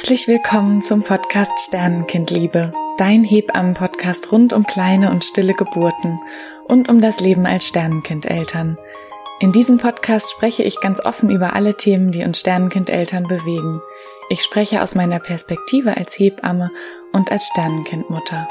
Herzlich willkommen zum Podcast Sternenkindliebe, dein Hebammen-Podcast rund um kleine und stille Geburten und um das Leben als Sternenkindeltern. In diesem Podcast spreche ich ganz offen über alle Themen, die uns Sternenkindeltern bewegen. Ich spreche aus meiner Perspektive als Hebamme und als Sternenkindmutter.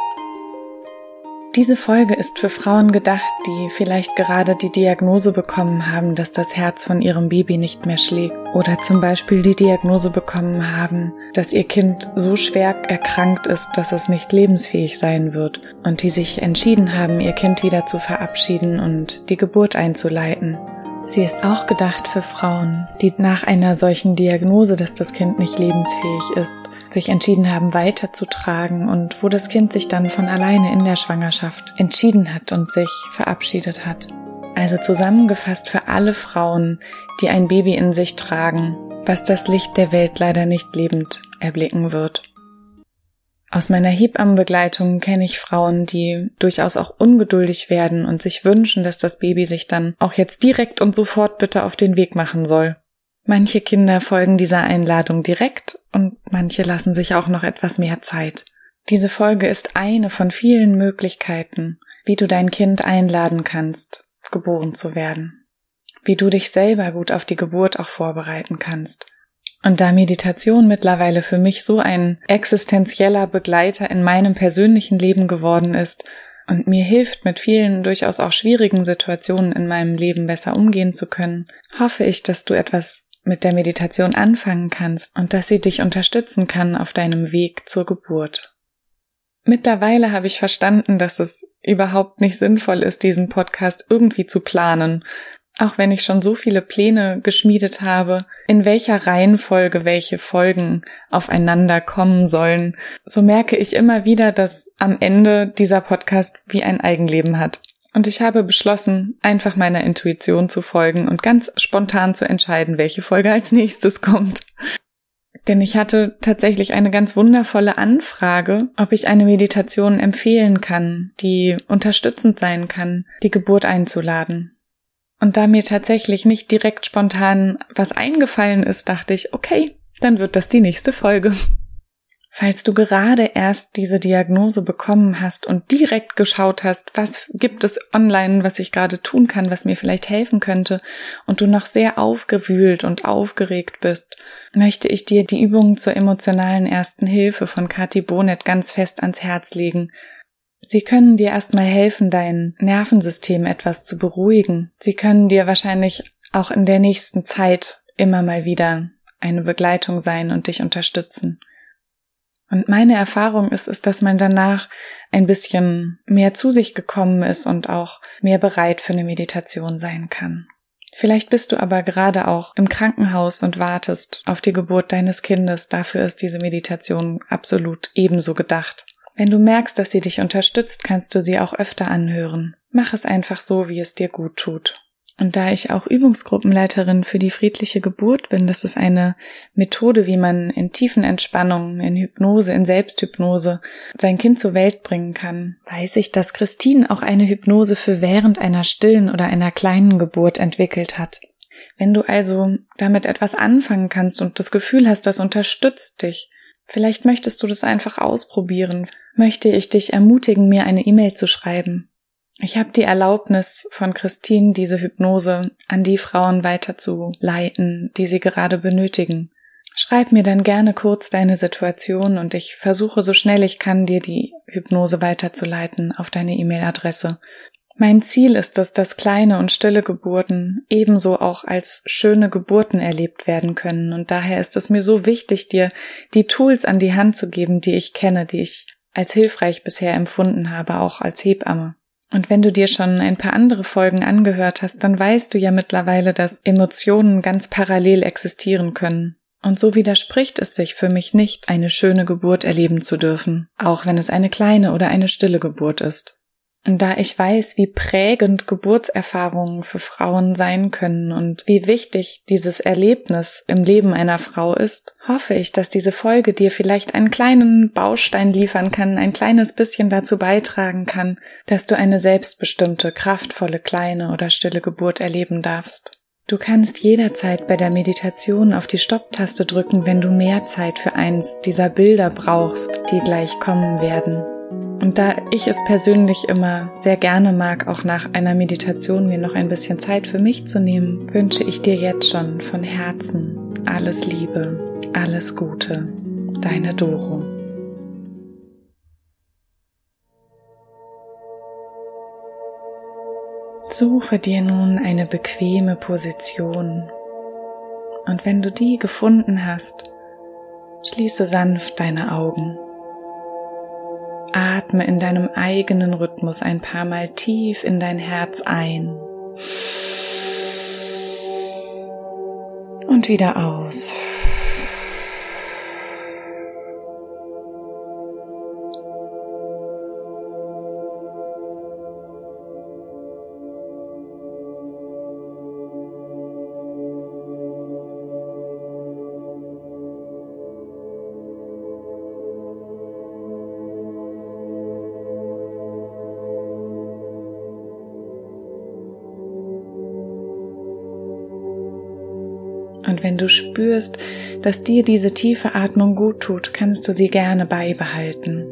Diese Folge ist für Frauen gedacht, die vielleicht gerade die Diagnose bekommen haben, dass das Herz von ihrem Baby nicht mehr schlägt oder zum Beispiel die Diagnose bekommen haben, dass ihr Kind so schwer erkrankt ist, dass es nicht lebensfähig sein wird und die sich entschieden haben, ihr Kind wieder zu verabschieden und die Geburt einzuleiten. Sie ist auch gedacht für Frauen, die nach einer solchen Diagnose, dass das Kind nicht lebensfähig ist, sich entschieden haben, weiterzutragen und wo das Kind sich dann von alleine in der Schwangerschaft entschieden hat und sich verabschiedet hat. Also zusammengefasst für alle Frauen, die ein Baby in sich tragen, was das Licht der Welt leider nicht lebend erblicken wird. Aus meiner Hebammenbegleitung kenne ich Frauen, die durchaus auch ungeduldig werden und sich wünschen, dass das Baby sich dann auch jetzt direkt und sofort bitte auf den Weg machen soll. Manche Kinder folgen dieser Einladung direkt und manche lassen sich auch noch etwas mehr Zeit. Diese Folge ist eine von vielen Möglichkeiten, wie du dein Kind einladen kannst, geboren zu werden. Wie du dich selber gut auf die Geburt auch vorbereiten kannst und da Meditation mittlerweile für mich so ein existenzieller Begleiter in meinem persönlichen Leben geworden ist und mir hilft, mit vielen durchaus auch schwierigen Situationen in meinem Leben besser umgehen zu können, hoffe ich, dass du etwas mit der Meditation anfangen kannst und dass sie dich unterstützen kann auf deinem Weg zur Geburt. Mittlerweile habe ich verstanden, dass es überhaupt nicht sinnvoll ist, diesen Podcast irgendwie zu planen auch wenn ich schon so viele Pläne geschmiedet habe, in welcher Reihenfolge welche Folgen aufeinander kommen sollen, so merke ich immer wieder, dass am Ende dieser Podcast wie ein Eigenleben hat. Und ich habe beschlossen, einfach meiner Intuition zu folgen und ganz spontan zu entscheiden, welche Folge als nächstes kommt. Denn ich hatte tatsächlich eine ganz wundervolle Anfrage, ob ich eine Meditation empfehlen kann, die unterstützend sein kann, die Geburt einzuladen. Und da mir tatsächlich nicht direkt spontan was eingefallen ist, dachte ich, okay, dann wird das die nächste Folge. Falls du gerade erst diese Diagnose bekommen hast und direkt geschaut hast, was gibt es online, was ich gerade tun kann, was mir vielleicht helfen könnte, und du noch sehr aufgewühlt und aufgeregt bist, möchte ich dir die Übungen zur emotionalen ersten Hilfe von Kati Bonet ganz fest ans Herz legen, Sie können dir erstmal helfen, dein Nervensystem etwas zu beruhigen. Sie können dir wahrscheinlich auch in der nächsten Zeit immer mal wieder eine Begleitung sein und dich unterstützen. Und meine Erfahrung ist, ist, dass man danach ein bisschen mehr zu sich gekommen ist und auch mehr bereit für eine Meditation sein kann. Vielleicht bist du aber gerade auch im Krankenhaus und wartest auf die Geburt deines Kindes. Dafür ist diese Meditation absolut ebenso gedacht. Wenn du merkst, dass sie dich unterstützt, kannst du sie auch öfter anhören. Mach es einfach so, wie es dir gut tut. Und da ich auch Übungsgruppenleiterin für die friedliche Geburt bin, das ist eine Methode, wie man in tiefen Entspannungen, in Hypnose, in Selbsthypnose sein Kind zur Welt bringen kann, weiß ich, dass Christine auch eine Hypnose für während einer stillen oder einer kleinen Geburt entwickelt hat. Wenn du also damit etwas anfangen kannst und das Gefühl hast, das unterstützt dich, Vielleicht möchtest du das einfach ausprobieren. Möchte ich dich ermutigen, mir eine E-Mail zu schreiben. Ich habe die Erlaubnis von Christine, diese Hypnose an die Frauen weiterzuleiten, die sie gerade benötigen. Schreib mir dann gerne kurz deine Situation und ich versuche so schnell ich kann, dir die Hypnose weiterzuleiten auf deine E-Mail-Adresse. Mein Ziel ist es, dass kleine und stille Geburten ebenso auch als schöne Geburten erlebt werden können. Und daher ist es mir so wichtig, dir die Tools an die Hand zu geben, die ich kenne, die ich als hilfreich bisher empfunden habe, auch als Hebamme. Und wenn du dir schon ein paar andere Folgen angehört hast, dann weißt du ja mittlerweile, dass Emotionen ganz parallel existieren können. Und so widerspricht es sich für mich nicht, eine schöne Geburt erleben zu dürfen, auch wenn es eine kleine oder eine stille Geburt ist. Und da ich weiß, wie prägend Geburtserfahrungen für Frauen sein können und wie wichtig dieses Erlebnis im Leben einer Frau ist, hoffe ich, dass diese Folge dir vielleicht einen kleinen Baustein liefern kann, ein kleines bisschen dazu beitragen kann, dass du eine selbstbestimmte, kraftvolle, kleine oder stille Geburt erleben darfst. Du kannst jederzeit bei der Meditation auf die Stopptaste drücken, wenn du mehr Zeit für eins dieser Bilder brauchst, die gleich kommen werden. Und da ich es persönlich immer sehr gerne mag, auch nach einer Meditation mir noch ein bisschen Zeit für mich zu nehmen, wünsche ich dir jetzt schon von Herzen alles Liebe, alles Gute. Deine Doro. Suche dir nun eine bequeme Position und wenn du die gefunden hast, schließe sanft deine Augen. Atme in deinem eigenen Rhythmus ein paar Mal tief in dein Herz ein und wieder aus. Du spürst, dass dir diese tiefe Atmung gut tut, kannst du sie gerne beibehalten.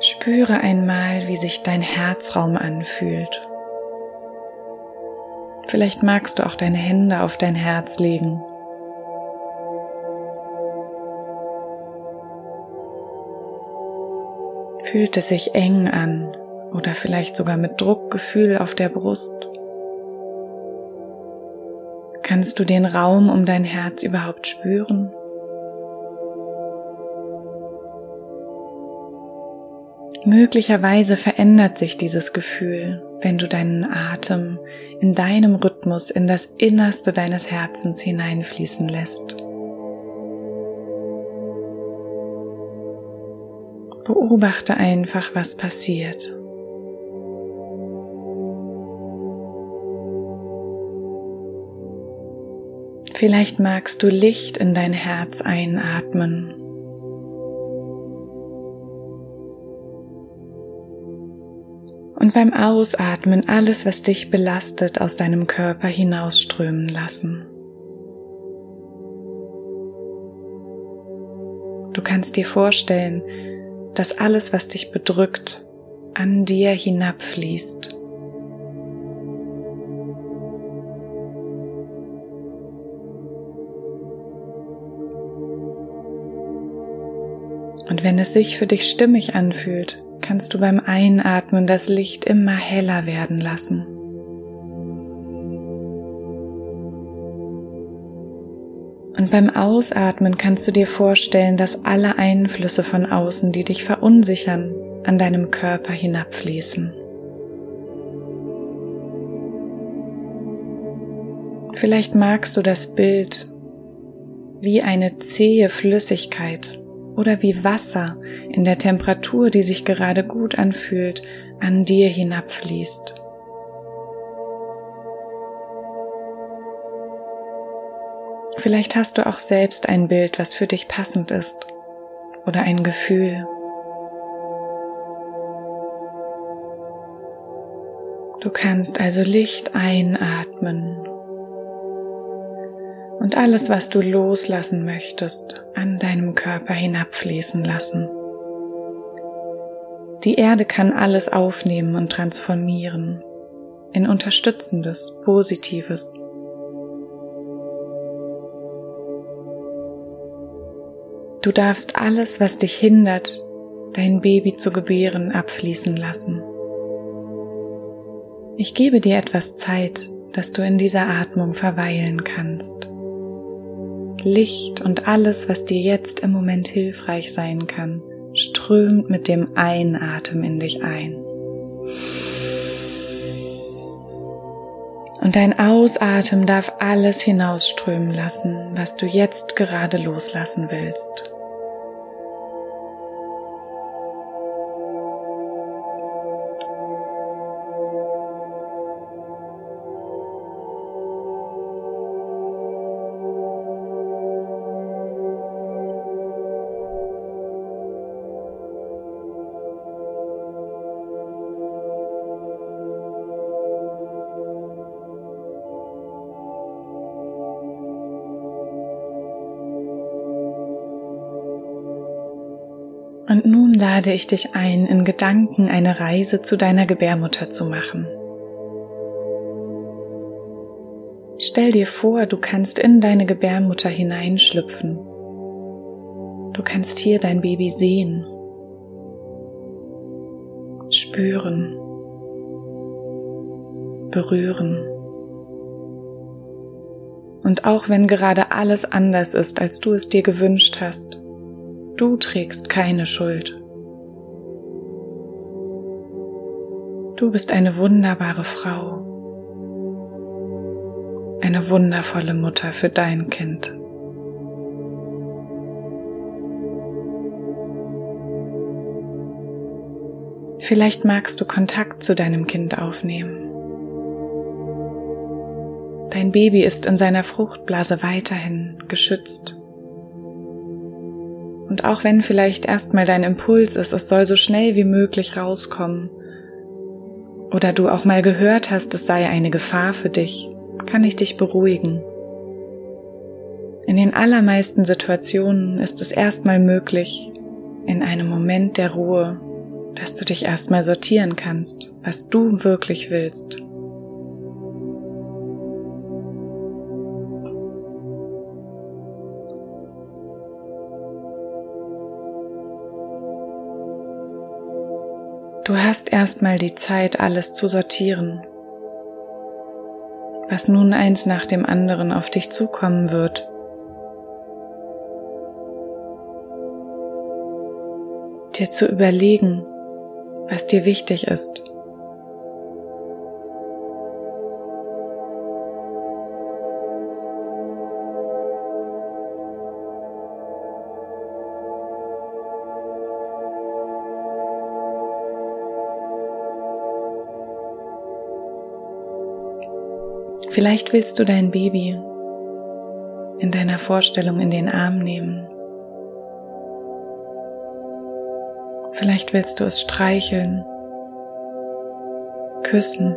Spüre einmal, wie sich dein Herzraum anfühlt. Vielleicht magst du auch deine Hände auf dein Herz legen Fühlt es sich eng an oder vielleicht sogar mit Druckgefühl auf der Brust? Kannst du den Raum um dein Herz überhaupt spüren? Möglicherweise verändert sich dieses Gefühl, wenn du deinen Atem in deinem Rhythmus in das Innerste deines Herzens hineinfließen lässt. Beobachte einfach, was passiert. Vielleicht magst du Licht in dein Herz einatmen. Und beim Ausatmen alles, was dich belastet, aus deinem Körper hinausströmen lassen. Du kannst dir vorstellen, dass alles, was dich bedrückt, an dir hinabfließt. Wenn es sich für dich stimmig anfühlt, kannst du beim Einatmen das Licht immer heller werden lassen. Und beim Ausatmen kannst du dir vorstellen, dass alle Einflüsse von außen, die dich verunsichern, an deinem Körper hinabfließen. Vielleicht magst du das Bild wie eine zähe Flüssigkeit oder wie Wasser in der Temperatur, die sich gerade gut anfühlt, an dir hinabfließt. Vielleicht hast du auch selbst ein Bild, was für dich passend ist oder ein Gefühl. Du kannst also Licht einatmen und alles, was du loslassen möchtest, an deinem Körper hinabfließen lassen. Die Erde kann alles aufnehmen und transformieren in Unterstützendes, Positives. Du darfst alles, was dich hindert, dein Baby zu gebären, abfließen lassen. Ich gebe dir etwas Zeit, dass du in dieser Atmung verweilen kannst. Licht und alles, was dir jetzt im Moment hilfreich sein kann, strömt mit dem Einatmen in dich ein. Und dein Ausatmen darf alles hinausströmen lassen, was du jetzt gerade loslassen willst. Lade ich dich ein, in Gedanken eine Reise zu deiner Gebärmutter zu machen. Stell dir vor, du kannst in deine Gebärmutter hineinschlüpfen. Du kannst hier dein Baby sehen, spüren, berühren. Und auch wenn gerade alles anders ist, als du es dir gewünscht hast, du trägst keine Schuld. Du bist eine wunderbare Frau eine wundervolle Mutter für dein Kind. Vielleicht magst du Kontakt zu deinem Kind aufnehmen. Dein Baby ist in seiner Fruchtblase weiterhin geschützt. Und auch wenn vielleicht erstmal dein Impuls ist, es soll so schnell wie möglich rauskommen, oder du auch mal gehört hast, es sei eine Gefahr für dich, kann ich dich beruhigen. In den allermeisten Situationen ist es erstmal möglich, in einem Moment der Ruhe, dass du dich erstmal sortieren kannst, was du wirklich willst. Du hast erstmal die Zeit, alles zu sortieren was nun eins nach dem anderen auf dich zukommen wird. Dir zu überlegen, was dir wichtig ist. Vielleicht willst du dein Baby in deiner Vorstellung in den Arm nehmen. Vielleicht willst du es streicheln, küssen.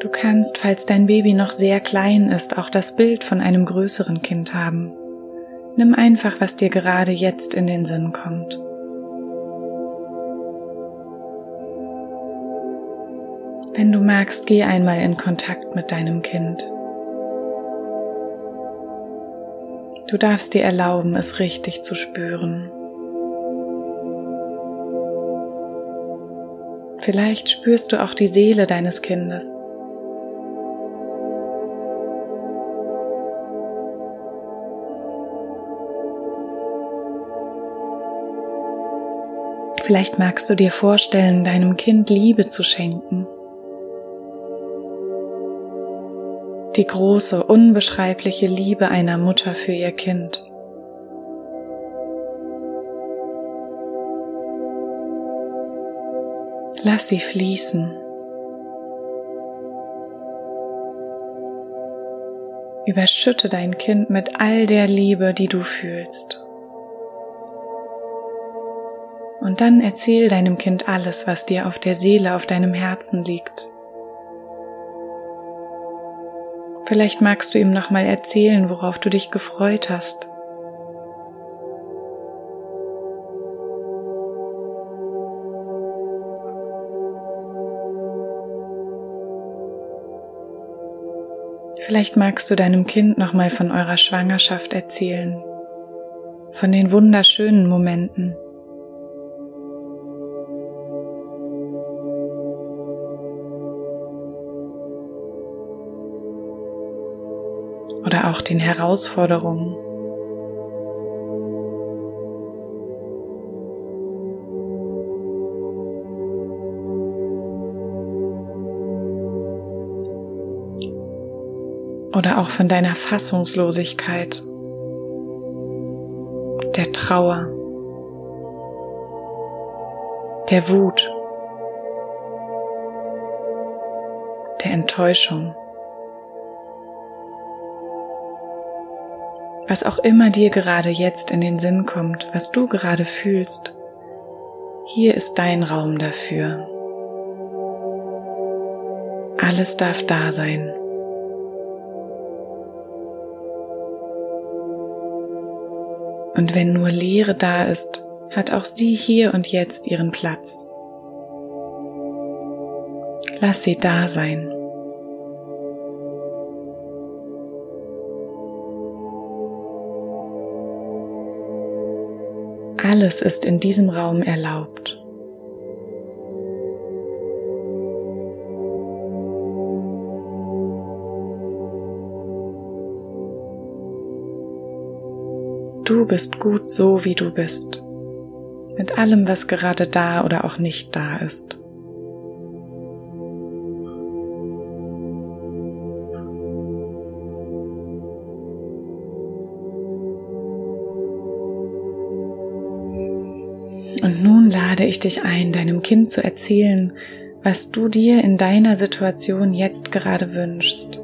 Du kannst, falls dein Baby noch sehr klein ist, auch das Bild von einem größeren Kind haben. Nimm einfach, was dir gerade jetzt in den Sinn kommt. Wenn du magst, geh einmal in Kontakt mit deinem Kind. Du darfst dir erlauben, es richtig zu spüren. Vielleicht spürst du auch die Seele deines Kindes. Vielleicht magst du dir vorstellen, deinem Kind Liebe zu schenken. Die große, unbeschreibliche Liebe einer Mutter für ihr Kind. Lass sie fließen. Überschütte dein Kind mit all der Liebe, die du fühlst. Und dann erzähl deinem Kind alles, was dir auf der Seele, auf deinem Herzen liegt. Vielleicht magst du ihm nochmal erzählen, worauf du dich gefreut hast. Vielleicht magst du deinem Kind nochmal von eurer Schwangerschaft erzählen, von den wunderschönen Momenten. Auch den Herausforderungen. Oder auch von deiner Fassungslosigkeit, der Trauer, der Wut, der Enttäuschung. Was auch immer dir gerade jetzt in den Sinn kommt, was du gerade fühlst, hier ist dein Raum dafür. Alles darf da sein. Und wenn nur Leere da ist, hat auch sie hier und jetzt ihren Platz. Lass sie da sein. Alles ist in diesem Raum erlaubt. Du bist gut so, wie du bist, mit allem, was gerade da oder auch nicht da ist. Lade ich dich ein, deinem Kind zu erzählen, was du dir in deiner Situation jetzt gerade wünschst.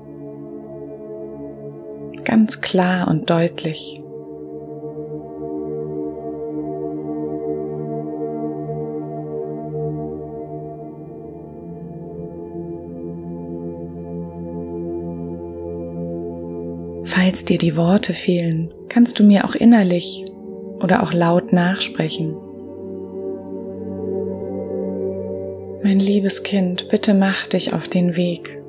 Ganz klar und deutlich. Falls dir die Worte fehlen, kannst du mir auch innerlich oder auch laut nachsprechen. Mein liebes Kind, bitte mach dich auf den Weg.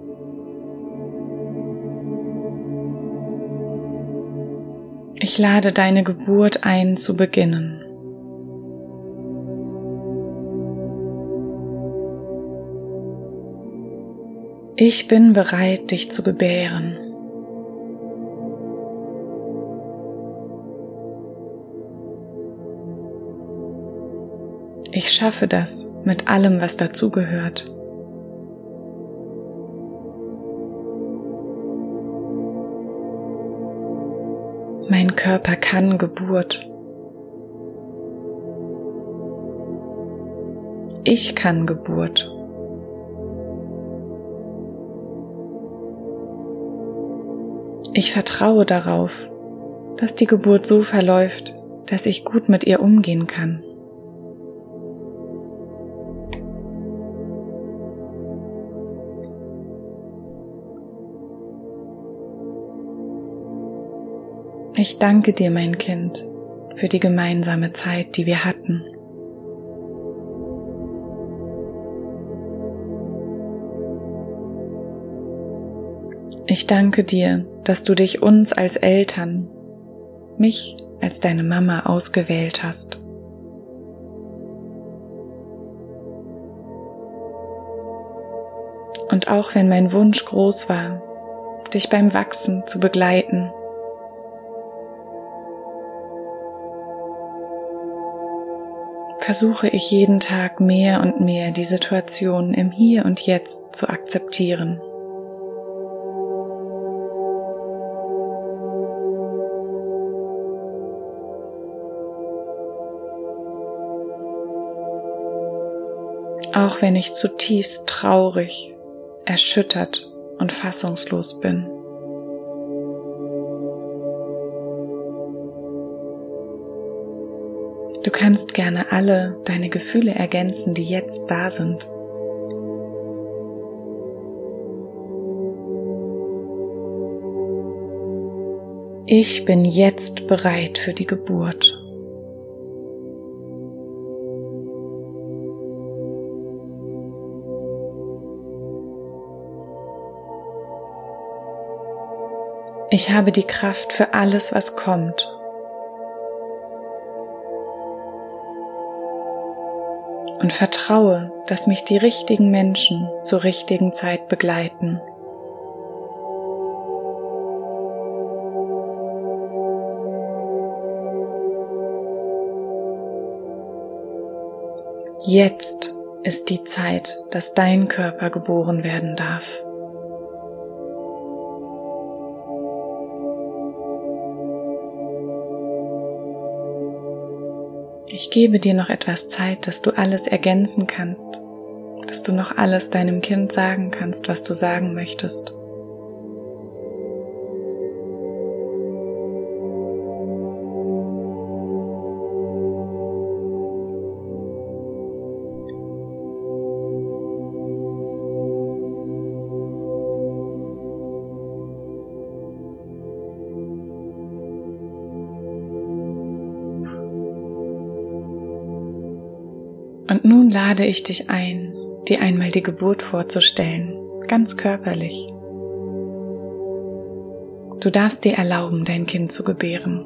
Ich lade deine Geburt ein zu beginnen. Ich bin bereit, dich zu gebären. Ich schaffe das mit allem, was dazugehört. Mein Körper kann Geburt. Ich kann Geburt. Ich vertraue darauf, dass die Geburt so verläuft, dass ich gut mit ihr umgehen kann. Ich danke dir, mein Kind, für die gemeinsame Zeit, die wir hatten. Ich danke dir, dass du dich uns als Eltern, mich als deine Mama ausgewählt hast. Und auch wenn mein Wunsch groß war, dich beim Wachsen zu begleiten, versuche ich jeden Tag mehr und mehr die Situation im Hier und Jetzt zu akzeptieren. Auch wenn ich zutiefst traurig, erschüttert und fassungslos bin. Du kannst gerne alle deine Gefühle ergänzen, die jetzt da sind. Ich bin jetzt bereit für die Geburt. Ich habe die Kraft für alles, was kommt. Und vertraue, dass mich die richtigen Menschen zur richtigen Zeit begleiten. Jetzt ist die Zeit, dass dein Körper geboren werden darf. Ich gebe dir noch etwas Zeit, dass du alles ergänzen kannst, dass du noch alles deinem Kind sagen kannst, was du sagen möchtest. Und nun lade ich dich ein, dir einmal die Geburt vorzustellen, ganz körperlich. Du darfst dir erlauben, dein Kind zu gebären.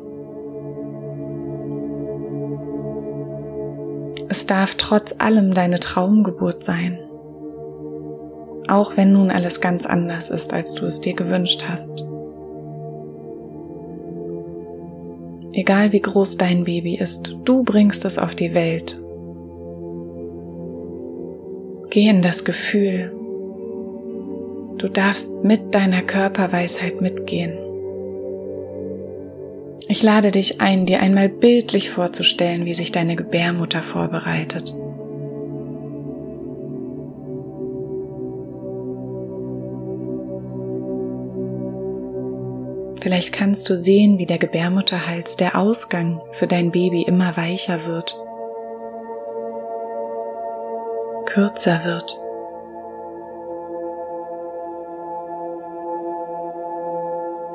Es darf trotz allem deine Traumgeburt sein. Auch wenn nun alles ganz anders ist, als du es dir gewünscht hast. Egal wie groß dein Baby ist, du bringst es auf die Welt. Geh in das Gefühl. Du darfst mit deiner Körperweisheit mitgehen. Ich lade dich ein, dir einmal bildlich vorzustellen, wie sich deine Gebärmutter vorbereitet. Vielleicht kannst du sehen, wie der Gebärmutterhals, der Ausgang für dein Baby immer weicher wird, kürzer wird.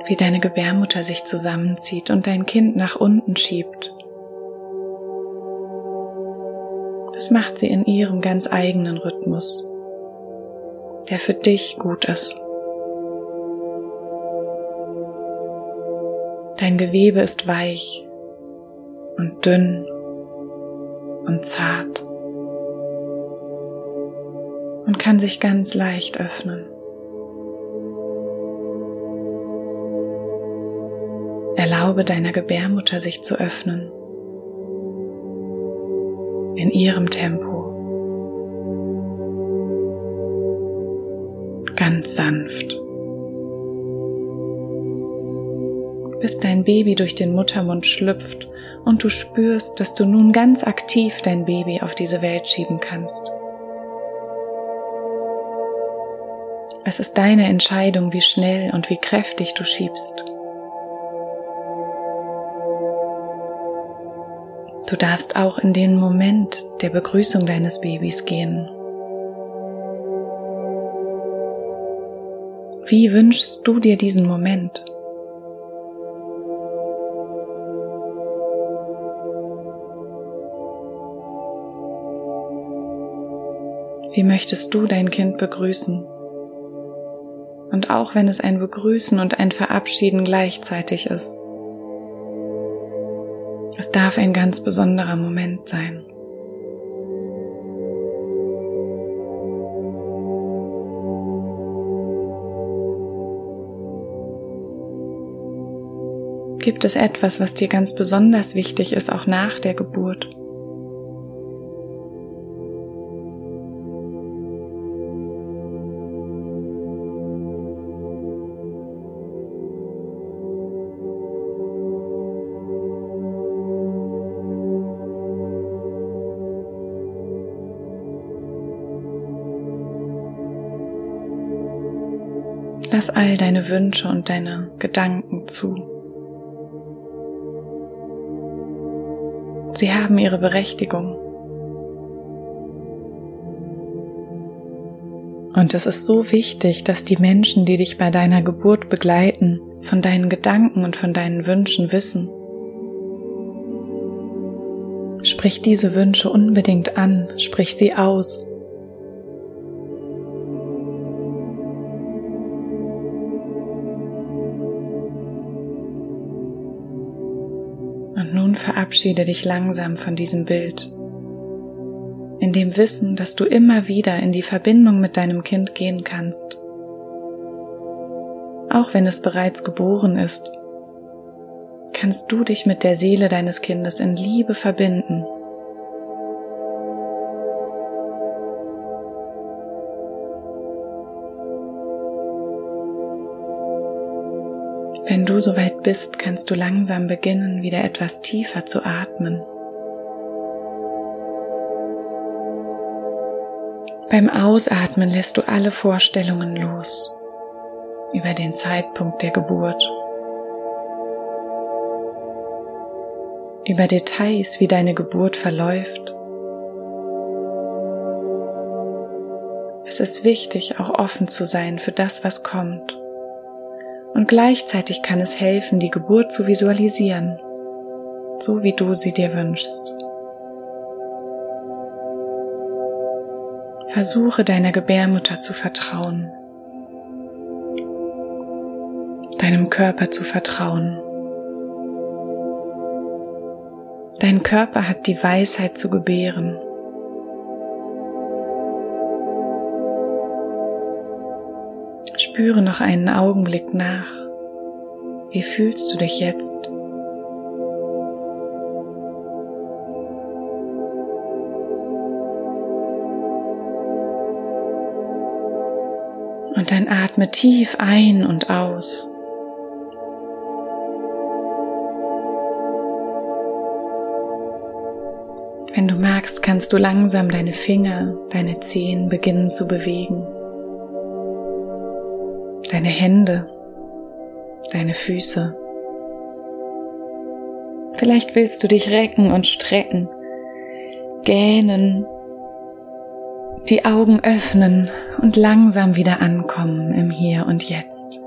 wie deine Gebärmutter sich zusammenzieht und dein Kind nach unten schiebt. Das macht sie in ihrem ganz eigenen Rhythmus, der für dich gut ist. Dein Gewebe ist weich und dünn und zart kann sich ganz leicht öffnen. Erlaube deiner Gebärmutter sich zu öffnen. In ihrem Tempo. Ganz sanft. Bis dein Baby durch den Muttermund schlüpft und du spürst, dass du nun ganz aktiv dein Baby auf diese Welt schieben kannst. Es ist deine Entscheidung, wie schnell und wie kräftig du schiebst. Du darfst auch in den Moment der Begrüßung deines Babys gehen. Wie wünschst du dir diesen Moment? Wie möchtest du dein Kind begrüßen? Und auch wenn es ein Begrüßen und ein Verabschieden gleichzeitig ist. Es darf ein ganz besonderer Moment sein. Gibt es etwas, was dir ganz besonders wichtig ist, auch nach der Geburt? Lass all deine Wünsche und deine Gedanken zu. Sie haben ihre Berechtigung. Und es ist so wichtig, dass die Menschen, die dich bei deiner Geburt begleiten, von deinen Gedanken und von deinen Wünschen wissen. Sprich diese Wünsche unbedingt an, sprich sie aus. Verabschiede dich langsam von diesem Bild. In dem Wissen, dass du immer wieder in die Verbindung mit deinem Kind gehen kannst. Auch wenn es bereits geboren ist, kannst du dich mit der Seele deines Kindes in Liebe verbinden Wenn du soweit bist, kannst du langsam beginnen, wieder etwas tiefer zu atmen. Beim Ausatmen lässt du alle Vorstellungen los über den Zeitpunkt der Geburt, über Details, wie deine Geburt verläuft. Es ist wichtig, auch offen zu sein für das, was kommt und gleichzeitig kann es helfen, die Geburt zu visualisieren, so wie du sie dir wünschst. Versuche deiner Gebärmutter zu vertrauen, deinem Körper zu vertrauen. Dein Körper hat die Weisheit zu gebären. Spüre noch einen Augenblick nach. Wie fühlst du dich jetzt? Und dann atme tief ein und aus. Wenn du magst, kannst du langsam deine Finger, deine Zehen beginnen zu bewegen. Deine Hände, deine Füße. Vielleicht willst du dich recken und strecken, gähnen die Augen öffnen und langsam wieder ankommen im Hier und Jetzt.